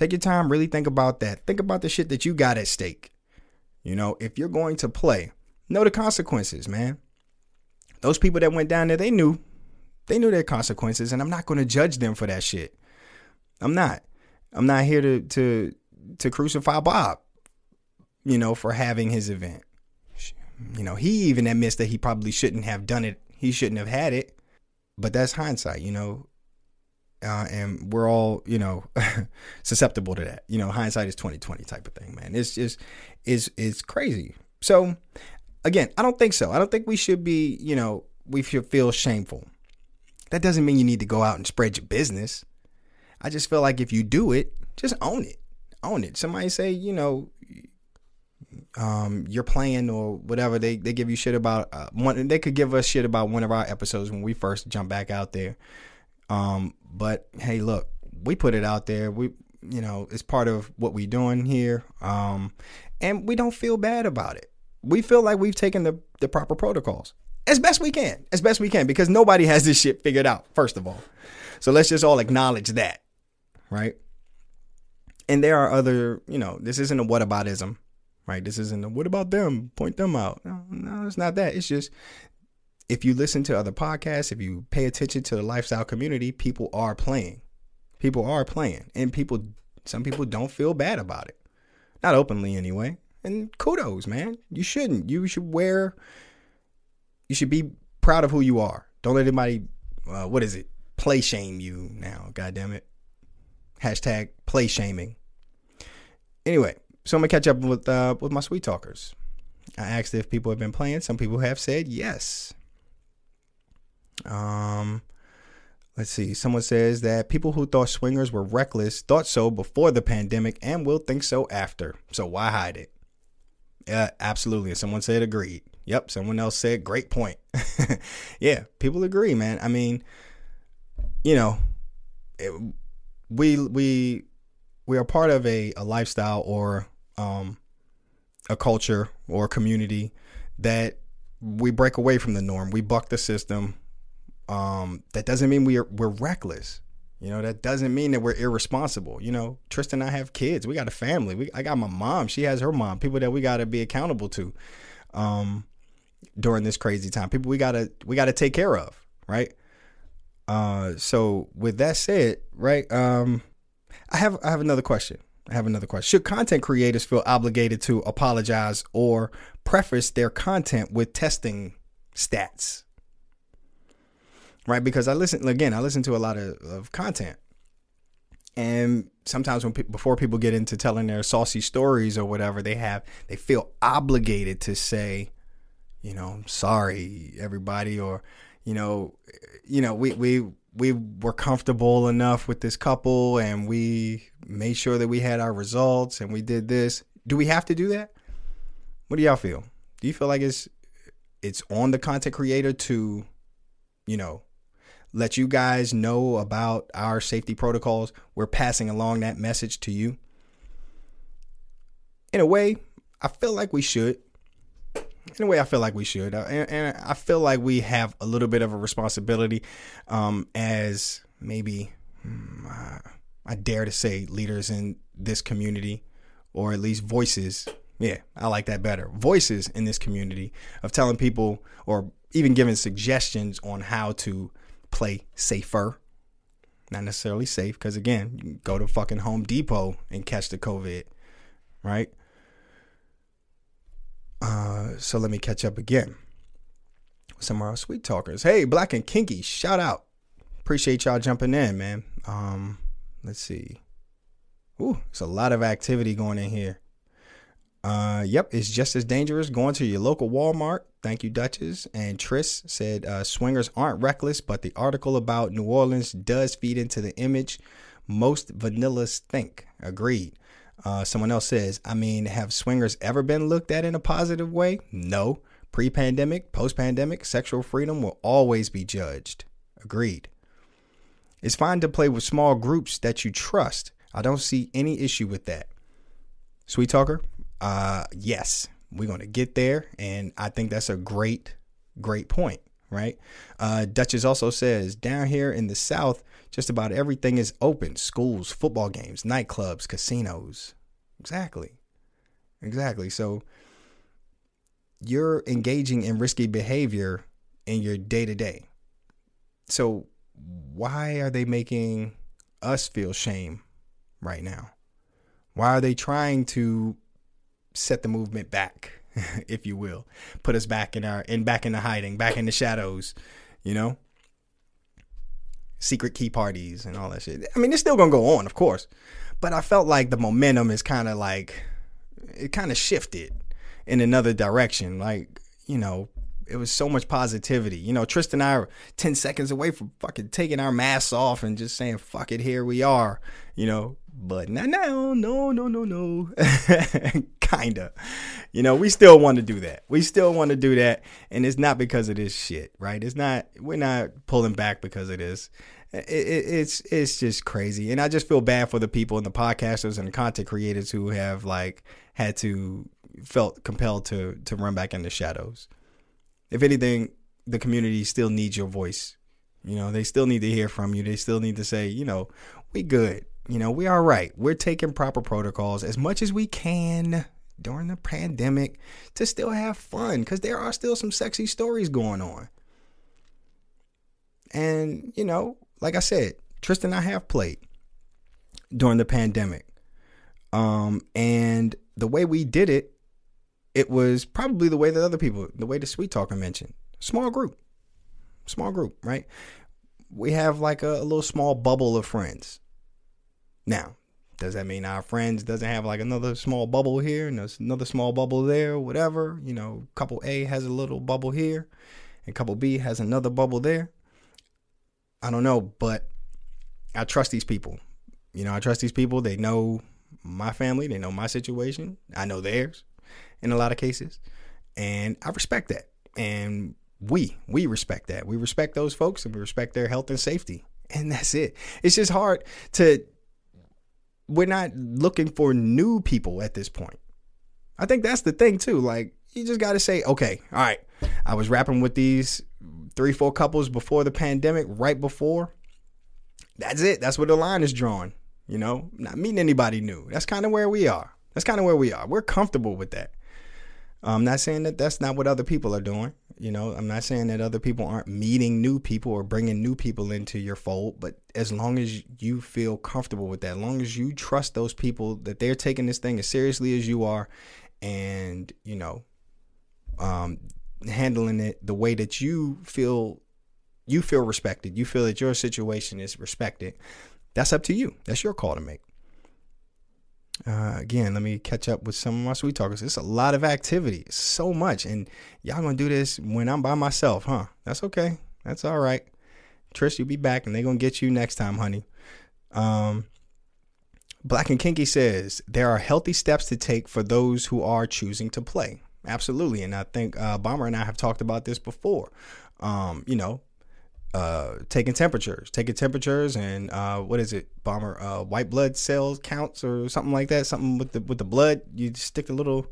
Take your time, really think about that. Think about the shit that you got at stake. You know, if you're going to play, know the consequences, man those people that went down there, they knew. They knew their consequences, and I'm not going to judge them for that shit. I'm not. I'm not here to to to crucify Bob, you know, for having his event. You know, he even admits that he probably shouldn't have done it. He shouldn't have had it. But that's hindsight, you know. Uh, and we're all, you know, susceptible to that. You know, hindsight is 2020 type of thing, man. It's just is it's crazy. So again, I don't think so. I don't think we should be, you know, we should feel shameful. That doesn't mean you need to go out and spread your business. I just feel like if you do it, just own it. Own it. Somebody say, you know, um, you're playing or whatever. They they give you shit about uh, one. They could give us shit about one of our episodes when we first jump back out there. Um, but hey, look, we put it out there. We you know it's part of what we're doing here. Um, and we don't feel bad about it we feel like we've taken the, the proper protocols as best we can, as best we can, because nobody has this shit figured out, first of all. So let's just all acknowledge that, right? And there are other, you know, this isn't a whataboutism, right? This isn't a what about them? Point them out. No, no, it's not that. It's just if you listen to other podcasts, if you pay attention to the lifestyle community, people are playing. People are playing. And people, some people don't feel bad about it. Not openly anyway. And kudos, man. You shouldn't. You should wear. You should be proud of who you are. Don't let anybody. Uh, what is it? Play shame you now. God damn it. Hashtag play shaming. Anyway, so I'm gonna catch up with uh, with my sweet talkers. I asked if people have been playing. Some people have said yes. Um, let's see. Someone says that people who thought swingers were reckless thought so before the pandemic and will think so after. So why hide it? Yeah, absolutely. And someone said agreed. Yep. Someone else said great point. yeah, people agree, man. I mean, you know, it, we we we are part of a, a lifestyle or um, a culture or a community that we break away from the norm. We buck the system. Um, that doesn't mean we are, we're reckless. You know, that doesn't mean that we're irresponsible. You know, Tristan and I have kids. We got a family. We, I got my mom. She has her mom. People that we got to be accountable to. um, during this crazy time. People we gotta we gotta take care of, right? Uh, so with that said, right, um, I have I have another question. I have another question. Should content creators feel obligated to apologize or preface their content with testing stats? Right, because I listen again. I listen to a lot of, of content, and sometimes when pe- before people get into telling their saucy stories or whatever, they have they feel obligated to say, you know, sorry everybody, or you know, you know, we we we were comfortable enough with this couple and we made sure that we had our results and we did this. Do we have to do that? What do y'all feel? Do you feel like it's it's on the content creator to, you know, let you guys know about our safety protocols? We're passing along that message to you. In a way, I feel like we should in a way, I feel like we should, uh, and, I feel like we have a little bit of a responsibility um, as maybe hmm, I dare to say leaders in this community, or at least voices. Yeah, I like that better. Voices in this community of telling people, or even giving suggestions on how to play safer. Not necessarily safe, because again, you go to fucking Home Depot and catch the COVID, right? Uh, so let me catch up again. Some of our sweet talkers. Hey, Black and Kinky, shout out. Appreciate y'all jumping in, man. Um, let's see. Ooh, it's a lot of activity going in here. Uh, yep, it's just as dangerous going to your local Walmart. Thank you, Duchess. And Tris said uh, swingers aren't reckless, but the article about New Orleans does feed into the image most vanillas think. Agreed. Uh, someone else says, I mean, have swingers ever been looked at in a positive way? No. Pre pandemic, post pandemic, sexual freedom will always be judged. Agreed. It's fine to play with small groups that you trust. I don't see any issue with that. Sweet Talker, uh, yes, we're going to get there. And I think that's a great, great point, right? Uh, Duchess also says, down here in the South, just about everything is open schools, football games, nightclubs, casinos. Exactly. Exactly. So you're engaging in risky behavior in your day to day. So why are they making us feel shame right now? Why are they trying to set the movement back, if you will, put us back in our in back in the hiding, back in the shadows, you know? secret key parties and all that shit. I mean, it's still gonna go on, of course, but I felt like the momentum is kind of like it kind of shifted in another direction. Like, you know, it was so much positivity. You know, Tristan and I are 10 seconds away from fucking taking our masks off and just saying, fuck it, here we are, you know. But no, no, no, no, no, no. Kinda. You know, we still want to do that. We still want to do that. And it's not because of this shit, right? It's not, we're not pulling back because of this. It, it, it's it's just crazy, and I just feel bad for the people and the podcasters and the content creators who have like had to felt compelled to to run back in the shadows. If anything, the community still needs your voice. You know, they still need to hear from you. They still need to say, you know, we good. You know, we all right. We're taking proper protocols as much as we can during the pandemic to still have fun because there are still some sexy stories going on. And, you know, like I said, Tristan and I have played during the pandemic. Um, and the way we did it, it was probably the way that other people, the way the Sweet Talker mentioned. Small group. Small group, right? We have like a, a little small bubble of friends. Now, does that mean our friends doesn't have like another small bubble here and there's another small bubble there, whatever? You know, couple A has a little bubble here and couple B has another bubble there. I don't know, but I trust these people. You know, I trust these people. They know my family, they know my situation, I know theirs in a lot of cases, and I respect that. And we we respect that. We respect those folks and we respect their health and safety. And that's it. It's just hard to we're not looking for new people at this point. I think that's the thing too. Like you just got to say, okay, all right. I was rapping with these three, four couples before the pandemic, right before. That's it. That's where the line is drawn. You know, not meeting anybody new. That's kind of where we are. That's kind of where we are. We're comfortable with that. I'm not saying that that's not what other people are doing. You know, I'm not saying that other people aren't meeting new people or bringing new people into your fold, but as long as you feel comfortable with that, as long as you trust those people that they're taking this thing as seriously as you are and, you know, um, handling it the way that you feel you feel respected, you feel that your situation is respected, that's up to you. That's your call to make. Uh, again, let me catch up with some of my sweet talkers. It's a lot of activity, so much, and y'all gonna do this when I'm by myself, huh? That's okay. That's all right. Trish, you'll be back, and they're gonna get you next time, honey. Um, Black and Kinky says there are healthy steps to take for those who are choosing to play. Absolutely, and I think uh, Bomber and I have talked about this before. Um, you know, uh, taking temperatures, taking temperatures, and uh, what is it, bomber? Uh, white blood cells counts or something like that. Something with the with the blood. You stick a little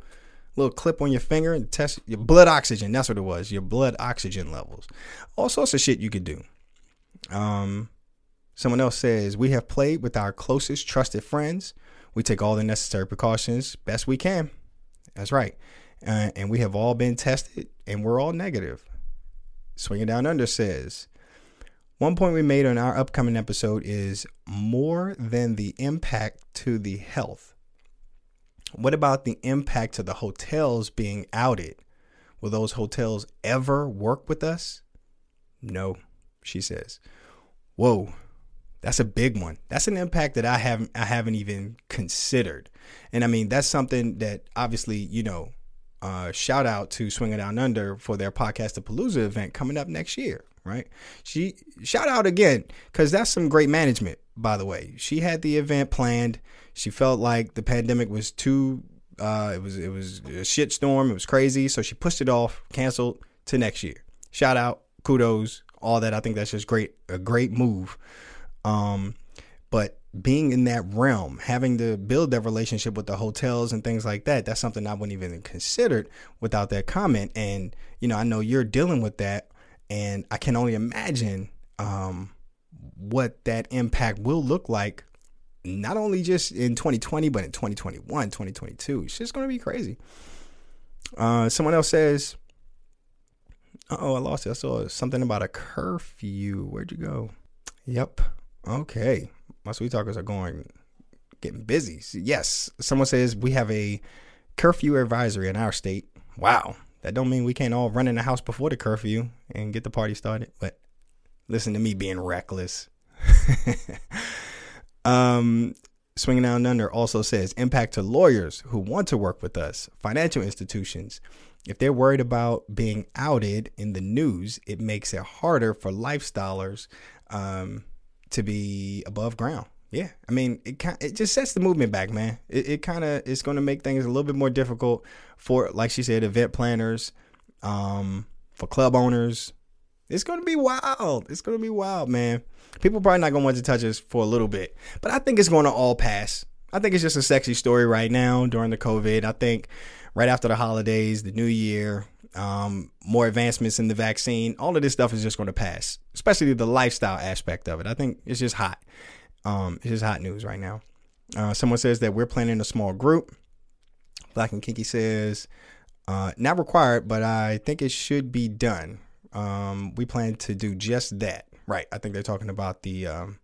little clip on your finger and test your blood oxygen. That's what it was. Your blood oxygen levels. All sorts of shit you could do. Um, someone else says we have played with our closest trusted friends. We take all the necessary precautions best we can. That's right. Uh, and we have all been tested and we're all negative. Swinging Down Under says, one point we made on our upcoming episode is more than the impact to the health. What about the impact to the hotels being outed? Will those hotels ever work with us? No, she says. Whoa, that's a big one. That's an impact that I haven't I haven't even considered. And I mean, that's something that obviously, you know, uh, shout out to Swinging Down Under for their podcast The Palooza event coming up next year right? She shout out again because that's some great management, by the way. She had the event planned. She felt like the pandemic was too. Uh, it was it was a shit storm. It was crazy, so she pushed it off, canceled to next year. Shout out, kudos, all that. I think that's just great, a great move. Um, but being in that realm, having to build that relationship with the hotels and things like that, that's something I wouldn't even considered without that comment. And you know, I know you're dealing with that and I can only imagine um, what that impact will look like, not only just in 2020, but in 2021, 2022. It's just going to be crazy. Uh, someone else says, oh, I lost it. I saw something about a curfew. Where'd you go? Yep. Okay. My sweet talkers are going, getting busy. Yes. Someone says we have a curfew advisory in our state. Wow. That don't mean we can't all run in the house before the curfew and get the party started. But listen to me being reckless. um, Swinging Down Under also says impact to lawyers who want to work with us, financial institutions. If they're worried about being outed in the news, it makes it harder for lifestylers um, to be above ground. Yeah, I mean, it kind it just sets the movement back, man. It, it kind of is going to make things a little bit more difficult for, like she said, event planners, um, for club owners. It's going to be wild. It's going to be wild, man. People probably not going to want to touch us for a little bit, but I think it's going to all pass. I think it's just a sexy story right now during the COVID. I think right after the holidays, the new year, um, more advancements in the vaccine, all of this stuff is just going to pass, especially the lifestyle aspect of it. I think it's just hot. Um, it's just hot news right now. Uh, someone says that we're planning a small group. Black and Kinky says, uh, not required, but I think it should be done. Um, we plan to do just that. Right. I think they're talking about the um,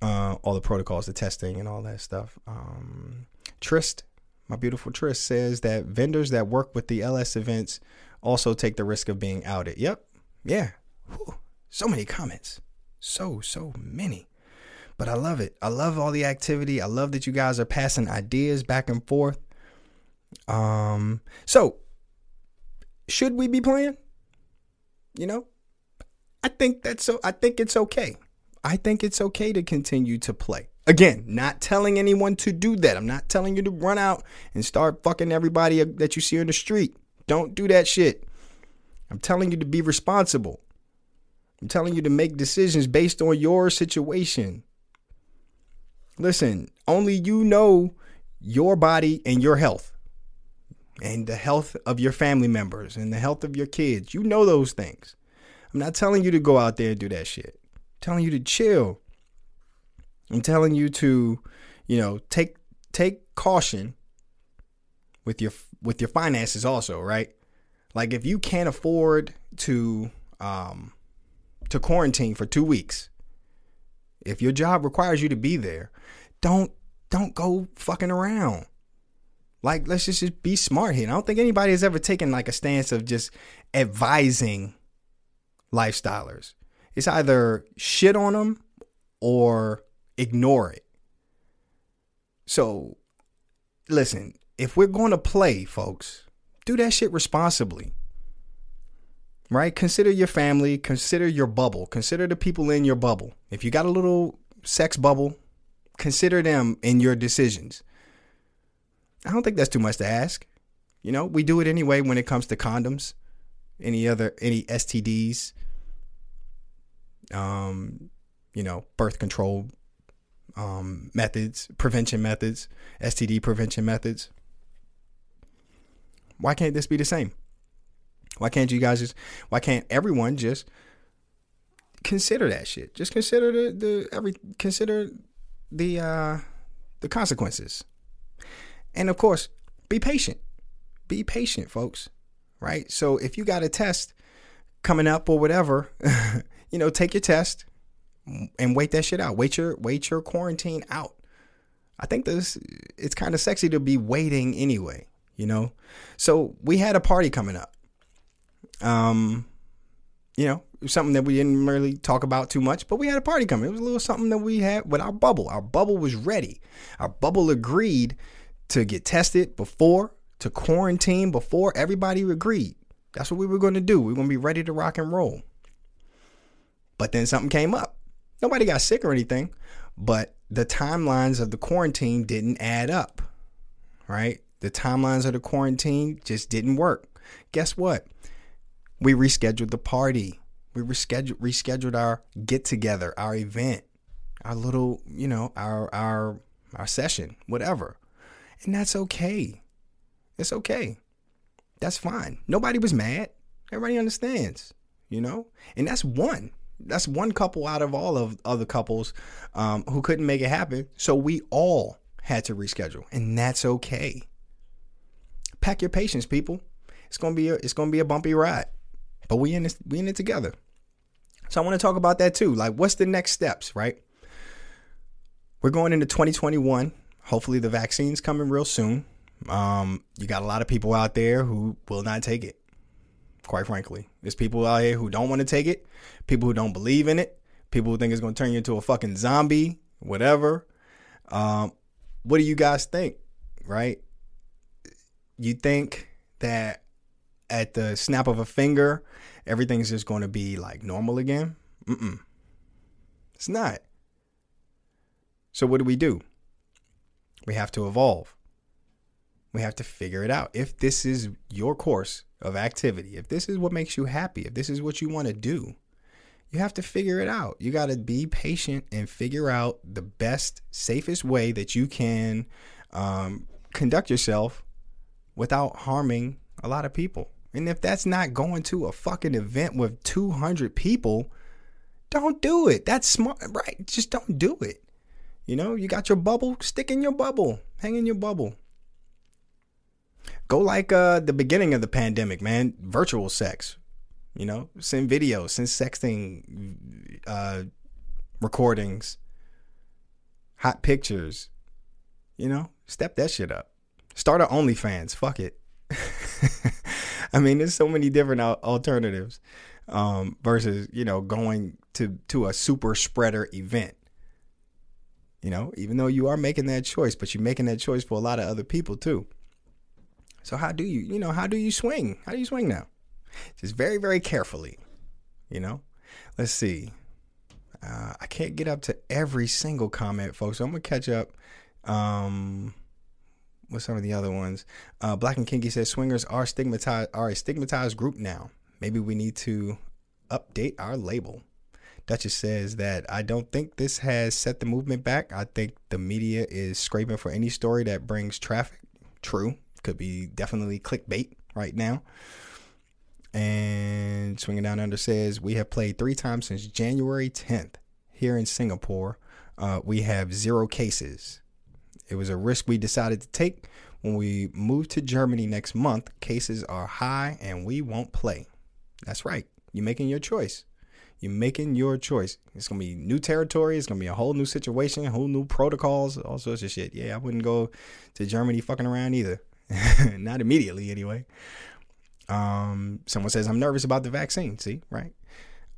uh, all the protocols, the testing, and all that stuff. Um, Trist, my beautiful Trist, says that vendors that work with the LS events also take the risk of being outed. Yep. Yeah. Whew. So many comments. So, so many but I love it. I love all the activity. I love that you guys are passing ideas back and forth. Um, so should we be playing? You know, I think that's so. I think it's okay. I think it's okay to continue to play. Again, not telling anyone to do that. I'm not telling you to run out and start fucking everybody that you see on the street. Don't do that shit. I'm telling you to be responsible. I'm telling you to make decisions based on your situation. Listen, only you know your body and your health and the health of your family members and the health of your kids. You know those things. I'm not telling you to go out there and do that shit. I'm telling you to chill. I'm telling you to, you know, take take caution with your with your finances also, right? Like if you can't afford to um to quarantine for 2 weeks, if your job requires you to be there, don't don't go fucking around. Like let's just, just be smart here. And I don't think anybody has ever taken like a stance of just advising lifestylers. It's either shit on them or ignore it. So listen, if we're going to play, folks, do that shit responsibly. Right? Consider your family, consider your bubble, consider the people in your bubble. If you got a little sex bubble, consider them in your decisions. I don't think that's too much to ask. You know, we do it anyway when it comes to condoms, any other any STDs, um, you know, birth control um, methods, prevention methods, STD prevention methods. Why can't this be the same? Why can't you guys just? Why can't everyone just consider that shit? Just consider the the every consider the uh the consequences. And of course, be patient. Be patient, folks. Right? So if you got a test coming up or whatever, you know, take your test and wait that shit out. Wait your wait your quarantine out. I think this it's kind of sexy to be waiting anyway, you know. So we had a party coming up. Um, you know, something that we didn't really talk about too much, but we had a party coming. It was a little something that we had with our bubble. Our bubble was ready. Our bubble agreed to get tested before, to quarantine before everybody agreed. That's what we were going to do. We are going to be ready to rock and roll. But then something came up. Nobody got sick or anything, but the timelines of the quarantine didn't add up, right? The timelines of the quarantine just didn't work. Guess what? We rescheduled the party. We rescheduled rescheduled our get together, our event, our little, you know, our our our session, whatever. And that's okay. It's okay. That's fine. Nobody was mad. Everybody understands, you know? And that's one. That's one couple out of all of other couples um, who couldn't make it happen. So we all had to reschedule, and that's okay. Pack your patience, people. It's gonna be a it's gonna be a bumpy ride, but we in this we in it together. So I want to talk about that too. Like, what's the next steps, right? We're going into 2021 hopefully the vaccine's coming real soon. Um, you got a lot of people out there who will not take it. Quite frankly, there's people out here who don't want to take it, people who don't believe in it, people who think it's going to turn you into a fucking zombie, whatever. Um, what do you guys think? Right? You think that at the snap of a finger, everything's just going to be like normal again? Mm-mm. It's not. So what do we do? We have to evolve. We have to figure it out. If this is your course of activity, if this is what makes you happy, if this is what you want to do, you have to figure it out. You got to be patient and figure out the best, safest way that you can um, conduct yourself without harming a lot of people. And if that's not going to a fucking event with 200 people, don't do it. That's smart, right? Just don't do it. You know, you got your bubble, stick in your bubble, hang in your bubble. Go like uh the beginning of the pandemic, man. Virtual sex. You know, send videos, send sexting uh recordings, hot pictures. You know, step that shit up. Start an OnlyFans. Fuck it. I mean, there's so many different alternatives um, versus you know going to to a super spreader event. You know, even though you are making that choice, but you're making that choice for a lot of other people too. So how do you, you know, how do you swing? How do you swing now? Just very, very carefully. You know, let's see. Uh, I can't get up to every single comment, folks. So I'm gonna catch up. Um, with some of the other ones. Uh, Black and Kinky says swingers are stigmatized are a stigmatized group now. Maybe we need to update our label. Duchess says that I don't think this has set the movement back. I think the media is scraping for any story that brings traffic. True. Could be definitely clickbait right now. And Swinging Down Under says, We have played three times since January 10th here in Singapore. Uh, we have zero cases. It was a risk we decided to take. When we move to Germany next month, cases are high and we won't play. That's right. You're making your choice. You're making your choice. It's gonna be new territory. It's gonna be a whole new situation, whole new protocols, all sorts of shit. Yeah, I wouldn't go to Germany fucking around either. Not immediately, anyway. Um, someone says I'm nervous about the vaccine. See, right?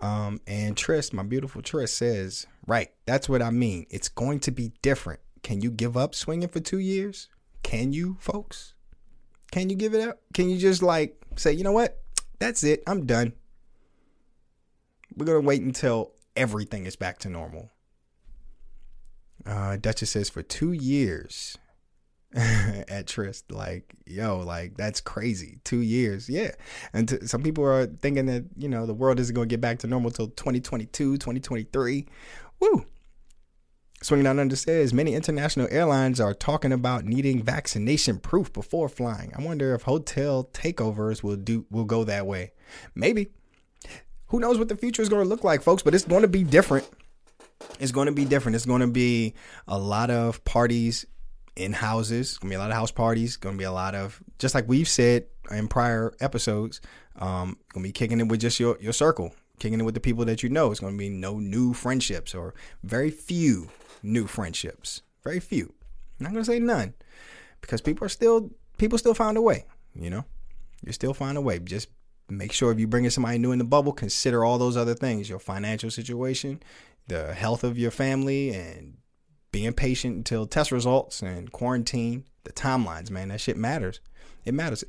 Um, and Tris, my beautiful Tris, says, right. That's what I mean. It's going to be different. Can you give up swinging for two years? Can you, folks? Can you give it up? Can you just like say, you know what? That's it. I'm done. We're gonna wait until everything is back to normal. Uh, Duchess says for two years at Trist, like yo, like that's crazy. Two years, yeah. And some people are thinking that you know the world isn't gonna get back to normal till 2022, 2023. Woo. Swinging Down Under says many international airlines are talking about needing vaccination proof before flying. I wonder if hotel takeovers will do will go that way. Maybe who knows what the future is going to look like, folks, but it's going to be different. It's going to be different. It's going to be a lot of parties in houses. It's going to be a lot of house parties. Going to be a lot of, just like we've said in prior episodes, um, going to be kicking it with just your, your circle, kicking it with the people that you know. It's going to be no new friendships or very few new friendships. Very few. I'm not to say none because people are still, people still find a way, you know? You still find a way. Just make sure if you're bringing somebody new in the bubble, consider all those other things your financial situation, the health of your family, and being patient until test results and quarantine, the timelines, man. That shit matters. It matters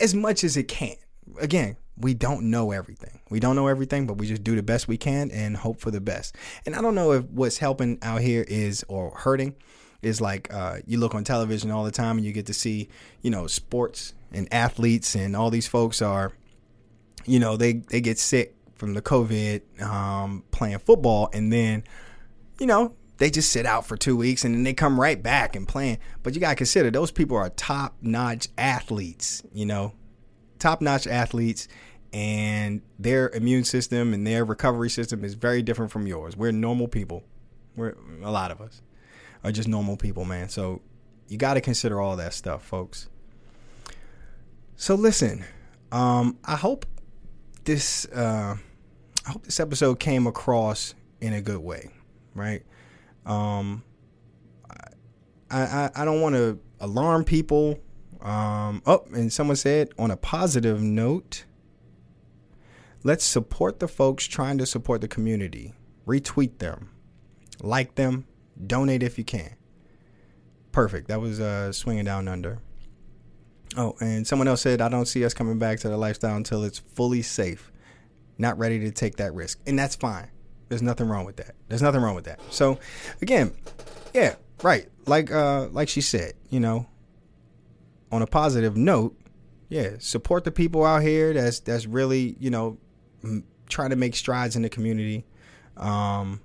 as much as it can. Again, we don't know everything. We don't know everything, but we just do the best we can and hope for the best. And I don't know if what's helping out here is or hurting is like uh, you look on television all the time and you get to see, you know, sports and athletes and all these folks are, you know, they they get sick from the COVID um, playing football, and then, you know, they just sit out for two weeks and then they come right back and playing. But you gotta consider those people are top notch athletes, you know, top notch athletes, and their immune system and their recovery system is very different from yours. We're normal people. We're a lot of us are just normal people, man. So you got to consider all that stuff, folks. So listen, um, I hope this uh, I hope this episode came across in a good way, right? Um, I I, I don't want to alarm people. Um, oh, and someone said on a positive note, let's support the folks trying to support the community. Retweet them, like them, donate if you can. Perfect. That was uh, swinging down under. Oh, and someone else said, I don't see us coming back to the lifestyle until it's fully safe. Not ready to take that risk. And that's fine. There's nothing wrong with that. There's nothing wrong with that. So again, yeah, right. Like uh like she said, you know, on a positive note, yeah, support the people out here that's that's really, you know, m- trying to make strides in the community. Um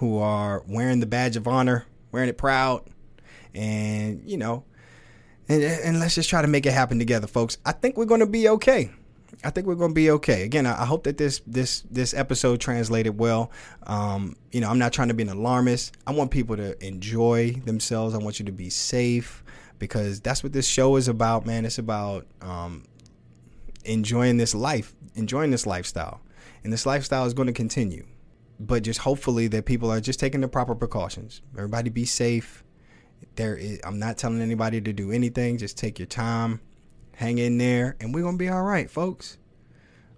who are wearing the badge of honor, wearing it proud, and you know, and, and let's just try to make it happen together, folks. I think we're going to be okay. I think we're going to be okay. Again, I, I hope that this this this episode translated well. Um, you know, I'm not trying to be an alarmist. I want people to enjoy themselves. I want you to be safe because that's what this show is about, man. It's about um, enjoying this life, enjoying this lifestyle, and this lifestyle is going to continue. But just hopefully that people are just taking the proper precautions. Everybody be safe. There, is, I'm not telling anybody to do anything. Just take your time, hang in there, and we're gonna be all right, folks.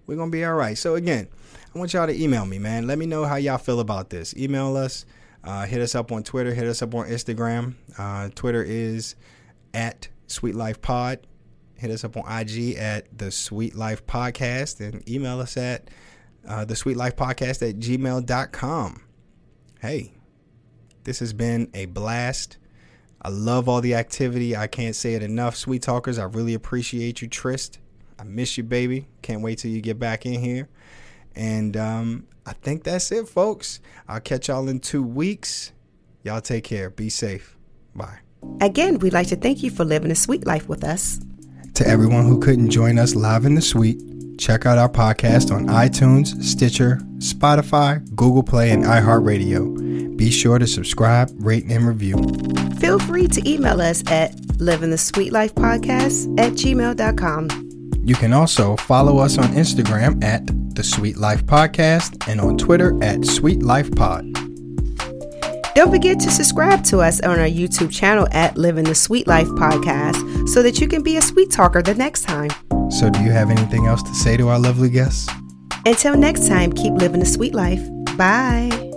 We're gonna be all right. So again, I want y'all to email me, man. Let me know how y'all feel about this. Email us. Uh, hit us up on Twitter. Hit us up on Instagram. Uh, Twitter is at Sweet Life Pod. Hit us up on IG at the Sweet Life Podcast and email us at uh, the Sweet Life Podcast at gmail.com. Hey, this has been a blast. I love all the activity. I can't say it enough, sweet talkers. I really appreciate you, Trist. I miss you, baby. Can't wait till you get back in here. And um, I think that's it, folks. I'll catch y'all in two weeks. Y'all take care. Be safe. Bye. Again, we'd like to thank you for living a sweet life with us. To everyone who couldn't join us live in the suite, check out our podcast on iTunes, Stitcher, Spotify, Google Play, and iHeartRadio. Be sure to subscribe, rate, and review. Feel free to email us at living the sweet life podcast at gmail.com. You can also follow us on Instagram at the Sweet Life Podcast and on Twitter at Sweet Life Pod. Don't forget to subscribe to us on our YouTube channel at Living the Sweet Life Podcast so that you can be a sweet talker the next time. So, do you have anything else to say to our lovely guests? Until next time, keep living the sweet life. Bye.